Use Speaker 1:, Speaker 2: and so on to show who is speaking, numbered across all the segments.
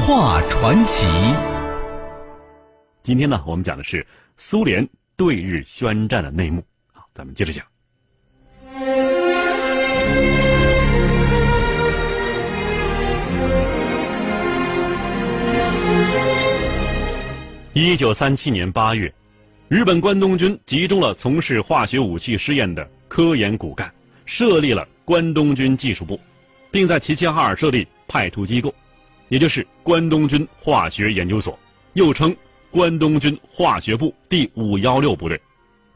Speaker 1: 画传奇。
Speaker 2: 今天呢，我们讲的是苏联对日宣战的内幕。好，咱们接着讲。一九三七年八月，日本关东军集中了从事化学武器试验的科研骨干，设立了关东军技术部，并在齐齐哈尔设立派出机构，也就是关东军化学研究所，又称关东军化学部第五幺六部队，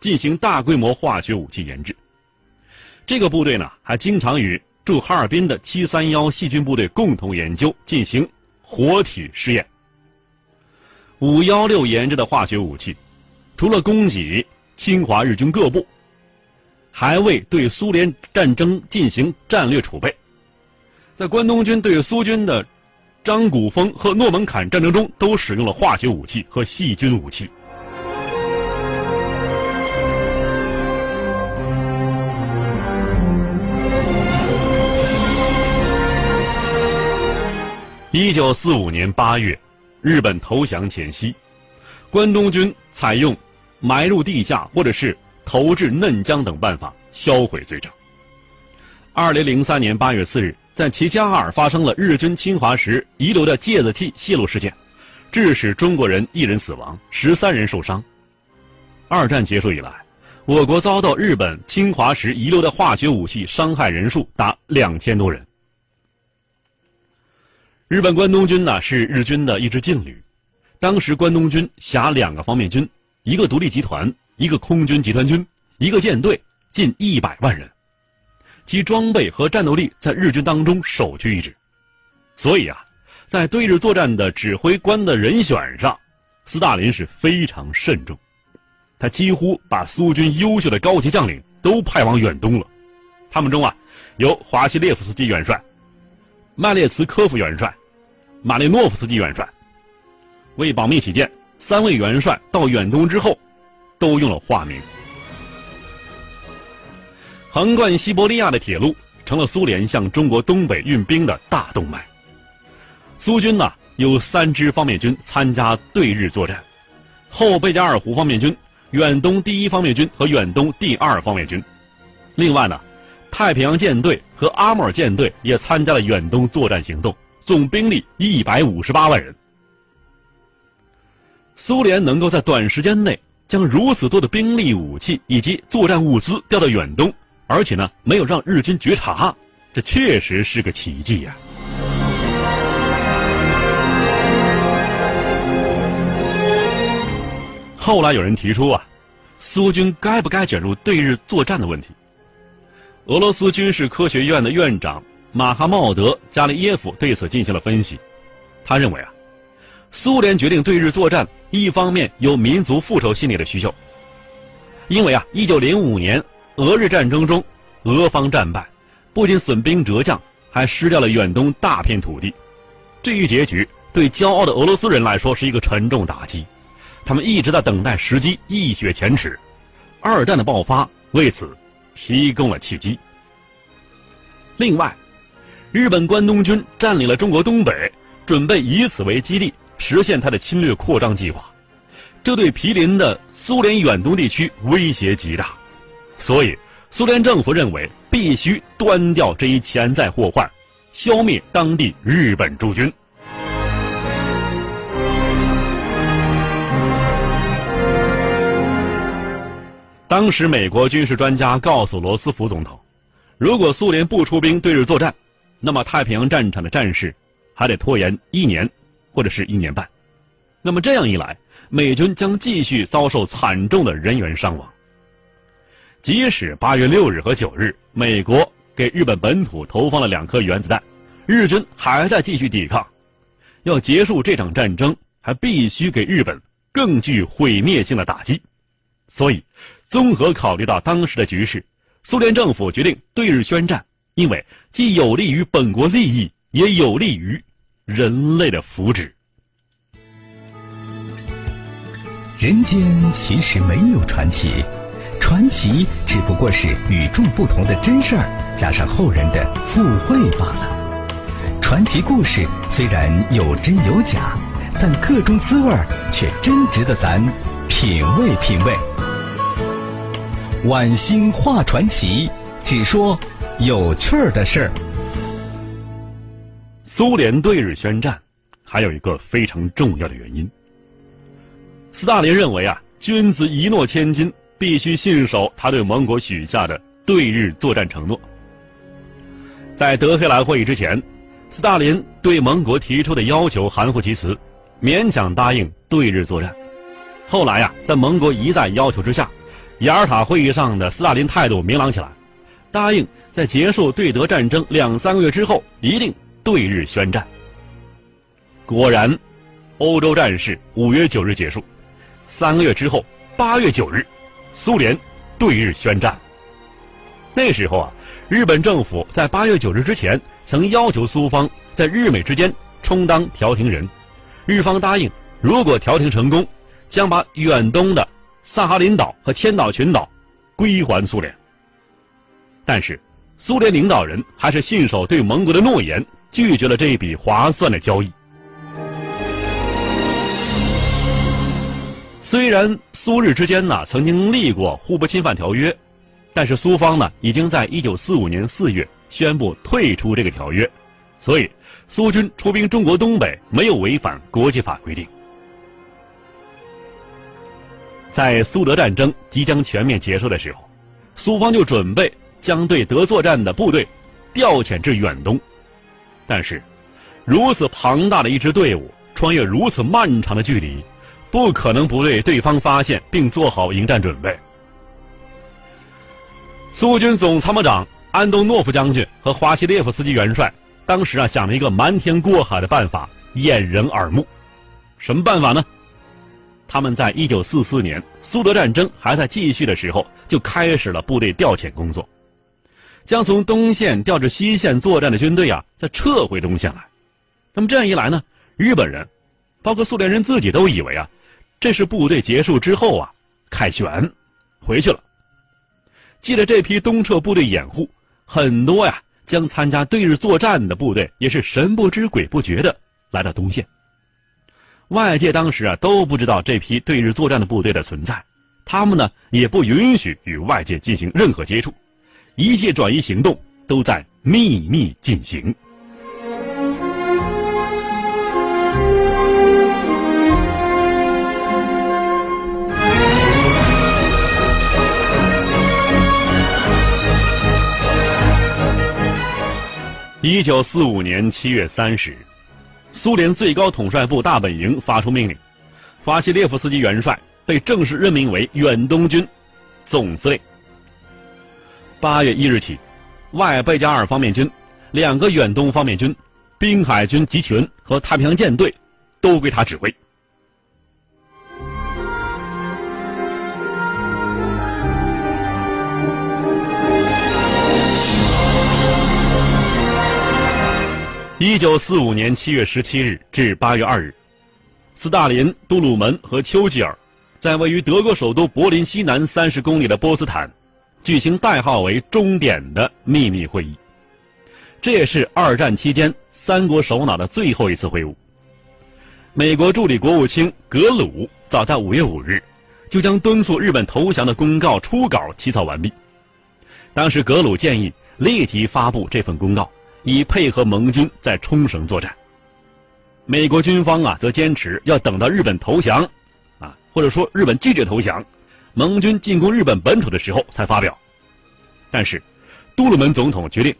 Speaker 2: 进行大规模化学武器研制。这个部队呢，还经常与驻哈尔滨的七三幺细菌部队共同研究，进行活体试验。五幺六研制的化学武器，除了供给侵华日军各部，还为对苏联战争进行战略储备。在关东军对苏军的张古峰和诺门坎战争中，都使用了化学武器和细菌武器。一九四五年八月。日本投降前夕，关东军采用埋入地下或者是投掷嫩浆等办法销毁罪证。二零零三年八月四日，在齐齐哈尔发生了日军侵华时遗留的芥子气泄露事件，致使中国人一人死亡，十三人受伤。二战结束以来，我国遭到日本侵华时遗留的化学武器伤害人数达两千多人。日本关东军呢是日军的一支劲旅，当时关东军辖两个方面军，一个独立集团，一个空军集团军，一个舰队，近一百万人，其装备和战斗力在日军当中首屈一指。所以啊，在对日作战的指挥官的人选上，斯大林是非常慎重，他几乎把苏军优秀的高级将领都派往远东了，他们中啊，有华西列夫斯基元帅、曼列茨科夫元帅。马列诺夫斯基元帅为保密起见，三位元帅到远东之后，都用了化名。横贯西伯利亚的铁路成了苏联向中国东北运兵的大动脉。苏军呢有三支方面军参加对日作战：后贝加尔湖方面军、远东第一方面军和远东第二方面军。另外呢，太平洋舰队和阿穆尔舰队也参加了远东作战行动。总兵力一百五十八万人，苏联能够在短时间内将如此多的兵力、武器以及作战物资调到远东，而且呢没有让日军觉察，这确实是个奇迹呀。后来有人提出啊，苏军该不该卷入对日作战的问题？俄罗斯军事科学院的院长。马哈茂德·加利耶夫对此进行了分析，他认为啊，苏联决定对日作战，一方面有民族复仇心理的需求，因为啊，一九零五年俄日战争中，俄方战败，不仅损兵折将，还失掉了远东大片土地，这一结局对骄傲的俄罗斯人来说是一个沉重打击，他们一直在等待时机，一雪前耻，二战的爆发为此提供了契机。另外。日本关东军占领了中国东北，准备以此为基地实现他的侵略扩张计划，这对毗邻的苏联远东地区威胁极大，所以苏联政府认为必须端掉这一潜在祸患，消灭当地日本驻军。当时美国军事专家告诉罗斯福总统，如果苏联不出兵对日作战，那么太平洋战场的战事还得拖延一年或者是一年半，那么这样一来，美军将继续遭受惨重的人员伤亡。即使八月六日和九日，美国给日本本土投放了两颗原子弹，日军还在继续抵抗。要结束这场战争，还必须给日本更具毁灭性的打击。所以，综合考虑到当时的局势，苏联政府决定对日宣战，因为既有利于本国利益，也有利于人类的福祉。
Speaker 1: 人间其实没有传奇，传奇只不过是与众不同的真事儿加上后人的附会罢了。传奇故事虽然有真有假，但各中滋味却真值得咱品味品味。晚星画传奇，只说有趣儿的事儿。
Speaker 2: 苏联对日宣战，还有一个非常重要的原因。斯大林认为啊，君子一诺千金，必须信守他对盟国许下的对日作战承诺。在德黑兰会议之前，斯大林对盟国提出的要求含糊其辞，勉强答应对日作战。后来呀，在盟国一再要求之下，雅尔塔会议上的斯大林态度明朗起来，答应在结束对德战争两三个月之后，一定对日宣战。果然，欧洲战事五月九日结束。三个月之后，八月九日，苏联对日宣战。那时候啊，日本政府在八月九日之前曾要求苏方在日美之间充当调停人，日方答应，如果调停成功，将把远东的萨哈林岛和千岛群岛归还苏联。但是，苏联领导人还是信守对盟国的诺言，拒绝了这一笔划算的交易。虽然苏日之间呢曾经立过互不侵犯条约，但是苏方呢已经在一九四五年四月宣布退出这个条约，所以苏军出兵中国东北没有违反国际法规定。在苏德战争即将全面结束的时候，苏方就准备将对德作战的部队调遣至远东，但是如此庞大的一支队伍穿越如此漫长的距离。不可能不被对方发现并做好迎战准备。苏军总参谋长安东诺夫将军和华西列夫斯基元帅当时啊想了一个瞒天过海的办法，掩人耳目。什么办法呢？他们在一九四四年苏德战争还在继续的时候，就开始了部队调遣工作，将从东线调至西线作战的军队啊再撤回东线来。那么这样一来呢，日本人，包括苏联人自己都以为啊。这是部队结束之后啊，凯旋回去了。借着这批东撤部队掩护，很多呀将参加对日作战的部队也是神不知鬼不觉的来到东线。外界当时啊都不知道这批对日作战的部队的存在，他们呢也不允许与外界进行任何接触，一切转移行动都在秘密进行。一九四五年七月三十日，苏联最高统帅部大本营发出命令，法西列夫斯基元帅被正式任命为远东军总司令。八月一日起，外贝加尔方面军、两个远东方面军、滨海军集群和太平洋舰队都归他指挥。一九四五年七月十七日至八月二日，斯大林、杜鲁门和丘吉尔在位于德国首都柏林西南三十公里的波茨坦举行代号为“终点”的秘密会议。这也是二战期间三国首脑的最后一次会晤。美国助理国务卿格鲁早在五月五日就将敦促日本投降的公告初稿起草完毕。当时格鲁建议立即发布这份公告。以配合盟军在冲绳作战。美国军方啊，则坚持要等到日本投降，啊，或者说日本拒绝投降，盟军进攻日本本土的时候才发表。但是，杜鲁门总统决定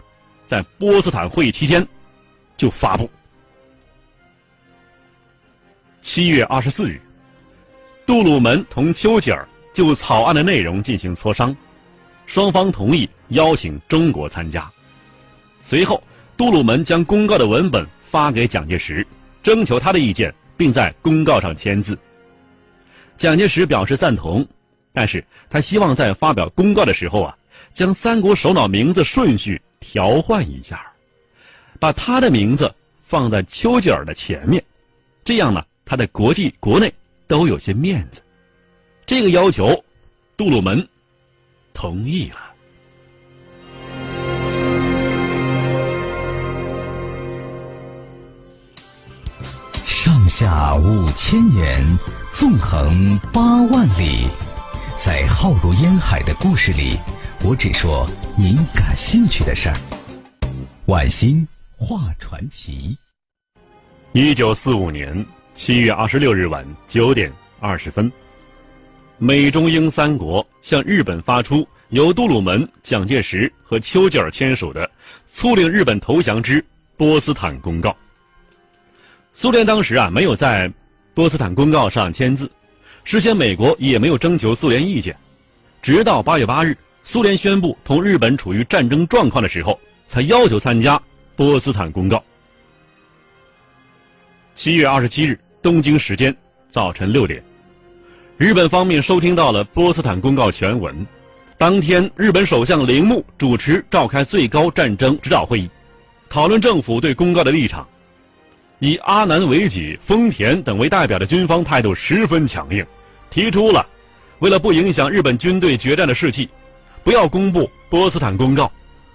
Speaker 2: 在波茨坦会议期间就发布。七月二十四日，杜鲁门同丘吉尔就草案的内容进行磋商，双方同意邀请中国参加。随后。杜鲁门将公告的文本发给蒋介石，征求他的意见，并在公告上签字。蒋介石表示赞同，但是他希望在发表公告的时候啊，将三国首脑名字顺序调换一下，把他的名字放在丘吉尔的前面，这样呢，他在国际国内都有些面子。这个要求，杜鲁门同意了。
Speaker 1: 下五千年，纵横八万里，在浩如烟海的故事里，我只说您感兴趣的事儿。晚星画传奇。
Speaker 2: 一九四五年七月二十六日晚九点二十分。美中英三国向日本发出由杜鲁门、蒋介石和丘吉尔签署的促令日本投降之波茨坦公告。苏联当时啊没有在波茨坦公告上签字，事先美国也没有征求苏联意见，直到八月八日，苏联宣布同日本处于战争状况的时候，才要求参加波茨坦公告。七月二十七日，东京时间早晨六点。日本方面收听到了波茨坦公告全文。当天，日本首相铃木主持召开最高战争指导会议，讨论政府对公告的立场。以阿南维几、丰田等为代表的军方态度十分强硬，提出了为了不影响日本军队决战的士气，不要公布波茨坦公告。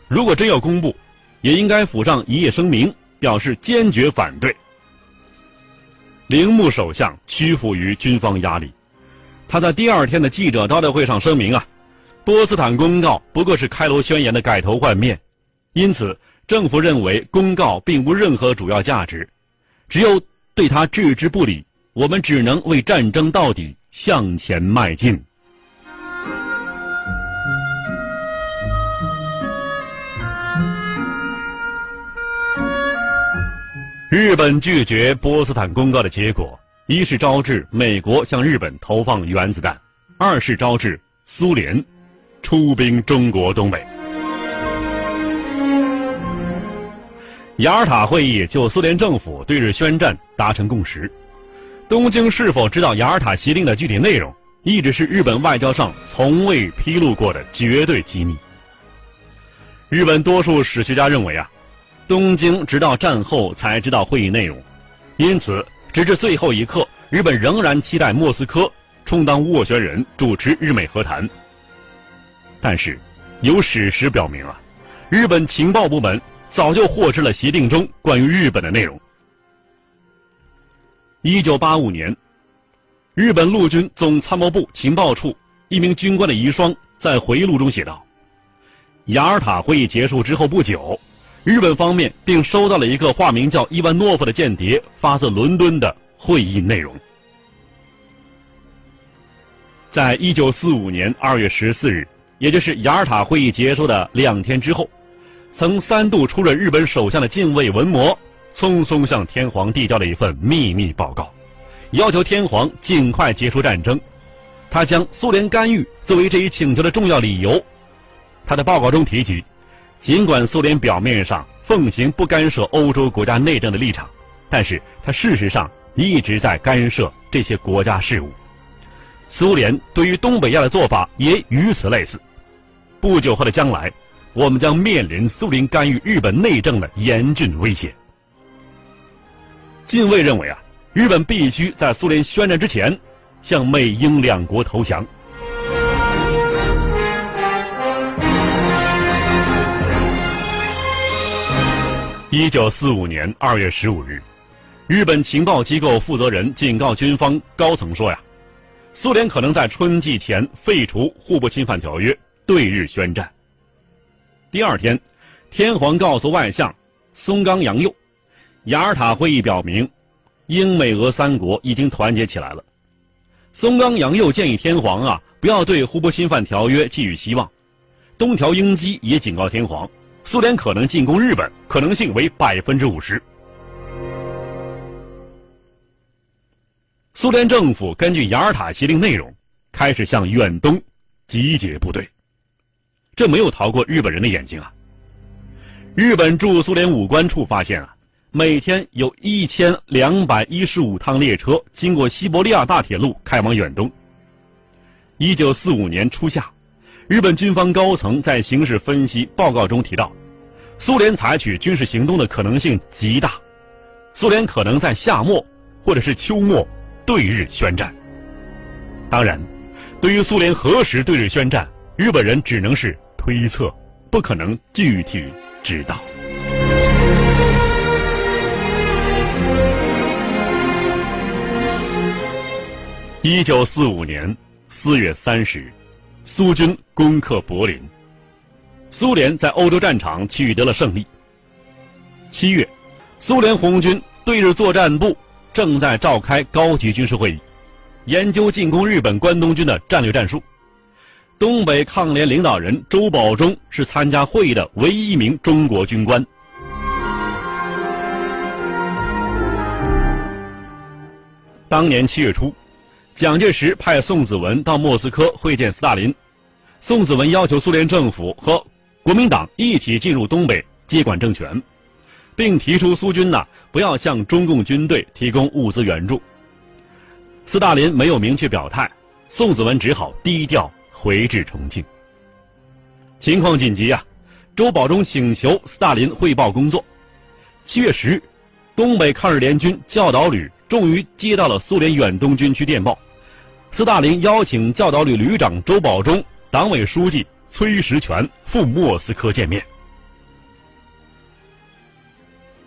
Speaker 2: 如果真要公布，也应该附上一页声明，表示坚决反对。铃木首相屈服于军方压力。他在第二天的记者招待会上声明啊，波茨坦公告不过是开罗宣言的改头换面，因此政府认为公告并无任何主要价值，只有对他置之不理，我们只能为战争到底向前迈进。日本拒绝波茨坦公告的结果。一是招致美国向日本投放原子弹，二是招致苏联出兵中国东北。雅尔塔会议就苏联政府对日宣战达成共识。东京是否知道雅尔塔协定的具体内容，一直是日本外交上从未披露过的绝对机密。日本多数史学家认为啊，东京直到战后才知道会议内容，因此。直至最后一刻，日本仍然期待莫斯科充当斡旋人，主持日美和谈。但是，有史实表明啊，日本情报部门早就获知了协定中关于日本的内容。一九八五年，日本陆军总参谋部情报处一名军官的遗孀在回忆录中写道：“雅尔塔会议结束之后不久。”日本方面并收到了一个化名叫伊万诺夫的间谍发自伦敦的会议内容。在一九四五年二月十四日，也就是雅尔塔会议结束的两天之后，曾三度出任日本首相的近卫文磨匆匆向天皇递交了一份秘密报告，要求天皇尽快结束战争。他将苏联干预作为这一请求的重要理由。他的报告中提及。尽管苏联表面上奉行不干涉欧洲国家内政的立场，但是他事实上一直在干涉这些国家事务。苏联对于东北亚的做法也与此类似。不久后的将来，我们将面临苏联干预日本内政的严峻威胁。近卫认为啊，日本必须在苏联宣战之前向美英两国投降。一九四五年二月十五日，日本情报机构负责人警告军方高层说：“呀，苏联可能在春季前废除互不侵犯条约，对日宣战。”第二天，天皇告诉外相松冈洋右，雅尔塔会议表明，英美俄三国已经团结起来了。松冈洋右建议天皇啊，不要对互不侵犯条约寄予希望。东条英机也警告天皇。苏联可能进攻日本，可能性为百分之五十。苏联政府根据雅尔塔协定内容，开始向远东集结部队，这没有逃过日本人的眼睛啊！日本驻苏联武官处发现啊，每天有一千两百一十五趟列车经过西伯利亚大铁路开往远东。一九四五年初夏，日本军方高层在形势分析报告中提到，苏联采取军事行动的可能性极大，苏联可能在夏末或者是秋末对日宣战。当然，对于苏联何时对日宣战，日本人只能是推测，不可能具体知道。一九四五年四月三十日，苏军攻克柏林，苏联在欧洲战场取得了胜利。七月，苏联红军对日作战部正在召开高级军事会议，研究进攻日本关东军的战略战术。东北抗联领导人周保中是参加会议的唯一一名中国军官。当年七月初。蒋介石派宋子文到莫斯科会见斯大林，宋子文要求苏联政府和国民党一起进入东北接管政权，并提出苏军呢不要向中共军队提供物资援助。斯大林没有明确表态，宋子文只好低调回至重庆。情况紧急啊！周保中请求斯大林汇报工作。七月十日，东北抗日联军教导旅终于接到了苏联远东军区电报。斯大林邀请教导旅旅长周保中、党委书记崔石泉赴莫斯科见面。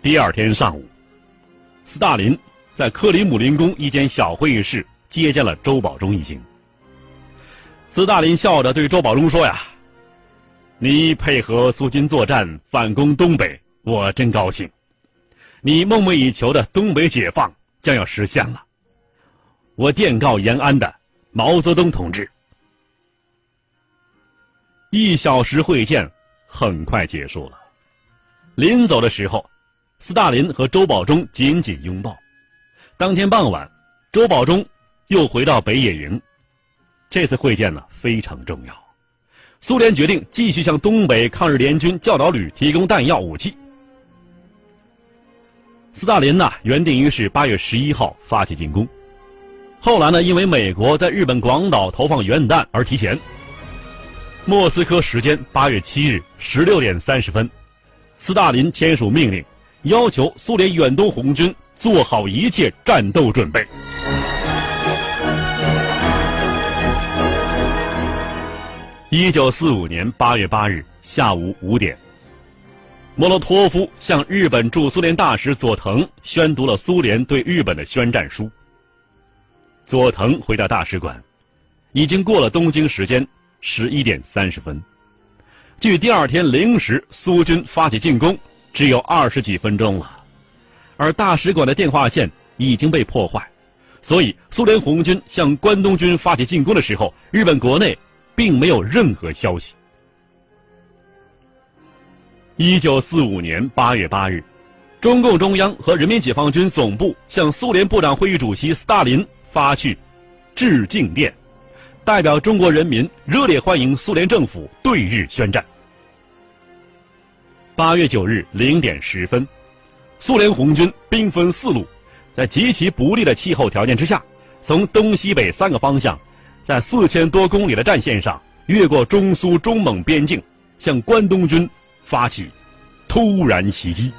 Speaker 2: 第二天上午，斯大林在克里姆林宫一间小会议室接见了周保中一行。斯大林笑着对周保中说：“呀，你配合苏军作战反攻东北，我真高兴。你梦寐以求的东北解放将要实现了。”我电告延安的毛泽东同志。一小时会见很快结束了。临走的时候，斯大林和周保中紧紧拥抱。当天傍晚，周保中又回到北野营。这次会见呢非常重要。苏联决定继续向东北抗日联军教导旅提供弹药武器。斯大林呢原定于是八月十一号发起进攻。后来呢？因为美国在日本广岛投放原子弹而提前。莫斯科时间八月七日十六点三十分，斯大林签署命令，要求苏联远东红军做好一切战斗准备。一九四五年八月八日下午五点，莫洛托夫向日本驻苏联大使佐藤宣读了苏联对日本的宣战书。佐藤回到大使馆，已经过了东京时间十一点三十分。距第二天零时苏军发起进攻只有二十几分钟了，而大使馆的电话线已经被破坏，所以苏联红军向关东军发起进攻的时候，日本国内并没有任何消息。一九四五年八月八日，中共中央和人民解放军总部向苏联部长会议主席斯大林。发去致敬电，代表中国人民热烈欢迎苏联政府对日宣战。八月九日零点十分，苏联红军兵分四路，在极其不利的气候条件之下，从东西北三个方向，在四千多公里的战线上，越过中苏中蒙边境，向关东军发起突然袭击。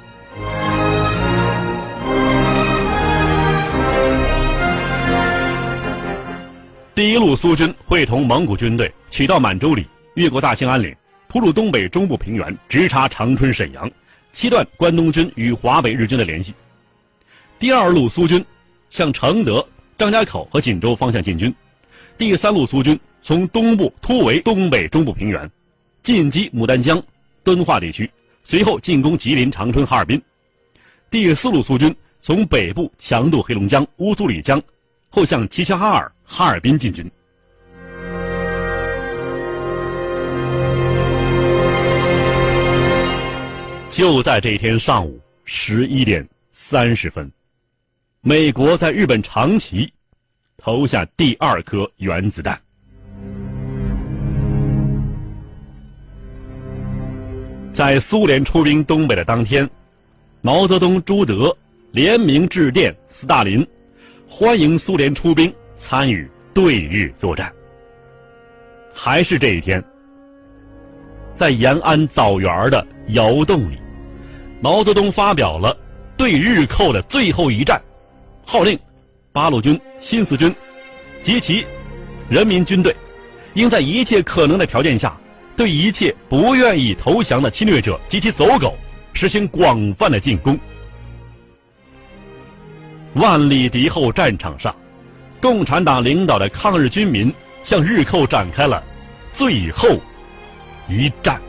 Speaker 2: 第一路苏军会同蒙古军队取道满洲里，越过大兴安岭，突入东北中部平原，直插长春、沈阳，切断关东军与华北日军的联系。第二路苏军向承德、张家口和锦州方向进军。第三路苏军从东部突围东北中部平原，进击牡丹江、敦化地区，随后进攻吉林、长春、哈尔滨。第四路苏军从北部强渡黑龙江、乌苏里江，后向齐齐哈尔。哈尔滨进军。就在这一天上午十一点三十分，美国在日本长崎投下第二颗原子弹。在苏联出兵东北的当天，毛泽东、朱德联名致电斯大林，欢迎苏联出兵参与对日作战。还是这一天，在延安枣园的窑洞里，毛泽东发表了对日寇的最后一战，号令八路军、新四军及其人民军队，应在一切可能的条件下，对一切不愿意投降的侵略者及其走狗实行广泛的进攻。万里敌后战场上，共产党领导的抗日军民。向日寇展开了最后一战。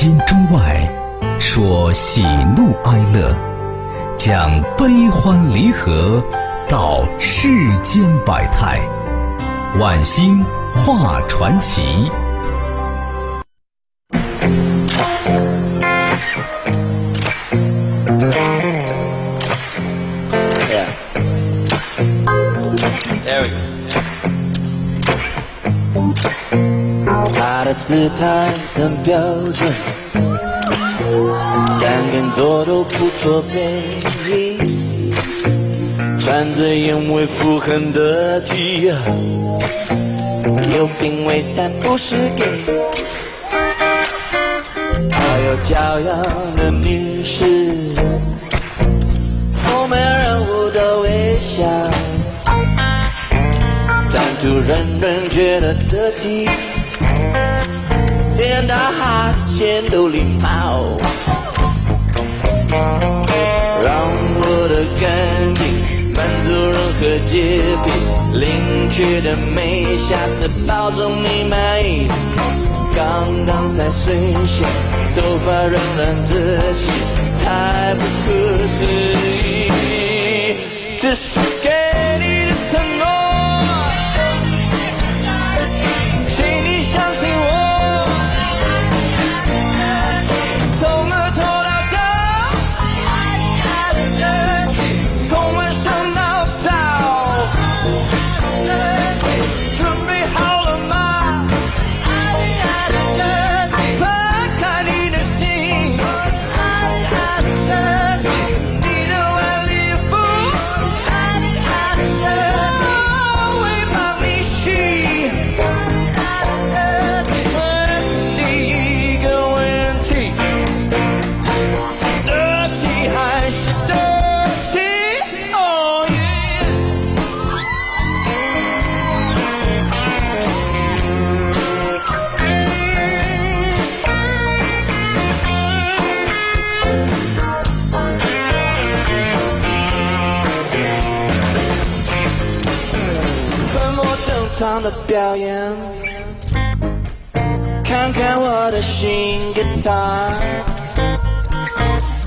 Speaker 1: 今中外，说喜怒哀乐，讲悲欢离合，道世间百态，晚星。画传奇。
Speaker 3: 姿态很标准，站跟坐都不错配，穿着燕尾服很得体。有品味但不是 gay，还有教养的女士，丰满人。物的微笑，谈吐人人觉得得体，连打哈欠都礼貌，让我的干净满足任何洁癖。领取的美，下次保证你满意。刚刚才睡醒，头发仍然自信，太不可思议。这的表演，看看我的新吉他，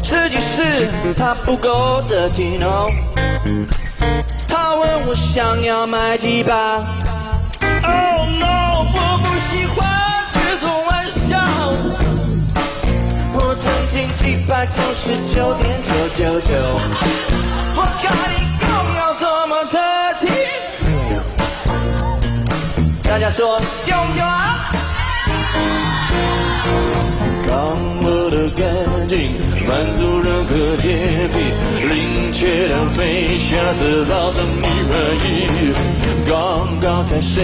Speaker 3: 设计师他不够的 Tino，他问我想要买几把，Oh no，我不喜欢这种玩笑，我曾经击败九十九点九九九，我看你家说永远？刚我的干净，满足任何洁癖，灵雀的飞，下次保证你满意。刚刚才睡。